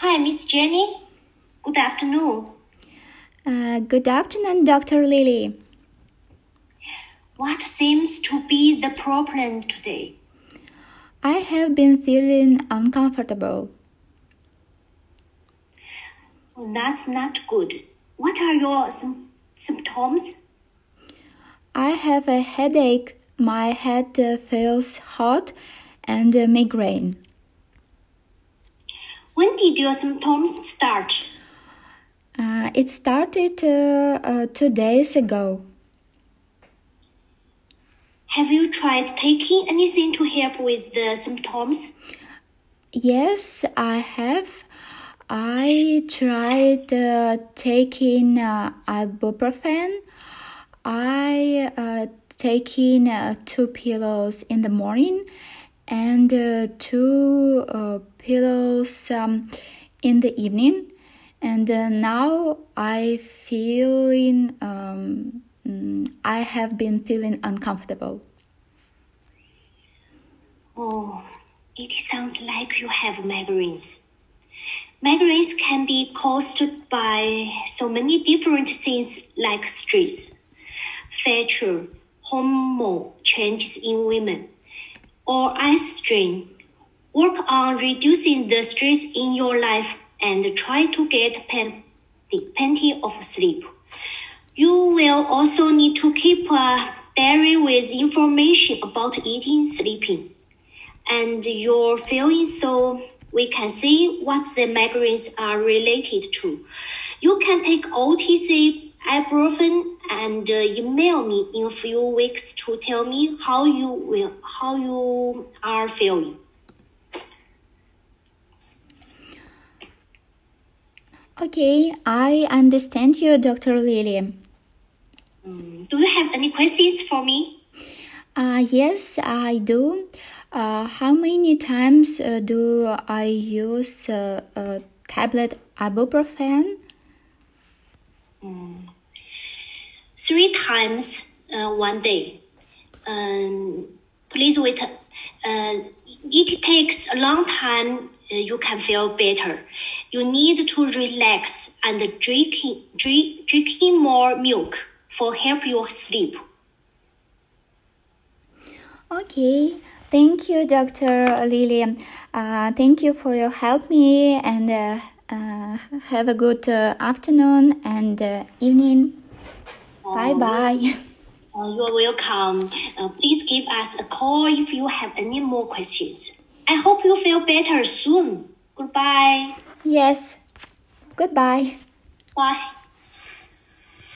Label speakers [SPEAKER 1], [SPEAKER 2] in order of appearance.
[SPEAKER 1] Hi, Miss Jenny. Good afternoon.
[SPEAKER 2] Uh, good afternoon, Dr. Lily.
[SPEAKER 1] What seems to be the problem today?
[SPEAKER 2] I have been feeling uncomfortable.
[SPEAKER 1] Oh, that's not good. What are your sym- symptoms?
[SPEAKER 2] I have a headache, my head feels hot, and a migraine.
[SPEAKER 1] Did your symptoms start?
[SPEAKER 2] Uh, it started uh, uh, two days ago.
[SPEAKER 1] Have you tried taking anything to help with the symptoms?
[SPEAKER 2] Yes, I have. I tried uh, taking uh, ibuprofen. I uh, taking uh, two pillows in the morning and uh, two uh, pillows um, in the evening. And uh, now I feeling um, mm, I have been feeling uncomfortable.
[SPEAKER 1] Oh, it sounds like you have migraines. Migraines can be caused by so many different things like stress, fatigue, hormone changes in women, or eye strain. Work on reducing the stress in your life and try to get plenty of sleep. You will also need to keep a diary with information about eating, sleeping, and your feelings so we can see what the migraines are related to. You can take OTC ibuprofen and uh, email me in a few weeks to tell me how you will how you are feeling.
[SPEAKER 2] Okay, I understand you, Dr. Lily.
[SPEAKER 1] Do you have any questions for me?
[SPEAKER 2] Uh, yes, I do. Uh, how many times uh, do I use uh, a tablet ibuprofen?
[SPEAKER 1] Three times uh, one day. Um, please wait. Uh, it takes a long time. Uh, you can feel better. You need to relax and drinking drink, drinking more milk for help you sleep.
[SPEAKER 2] Okay, thank you, Dr. Lily. Uh, thank you for your help me and uh, uh, have a good uh, afternoon and uh, evening. Bye bye.
[SPEAKER 1] Uh, you are welcome. Uh, please give us a call if you have any more questions. I hope you feel better soon. Goodbye.
[SPEAKER 2] Yes, goodbye.
[SPEAKER 1] Bye.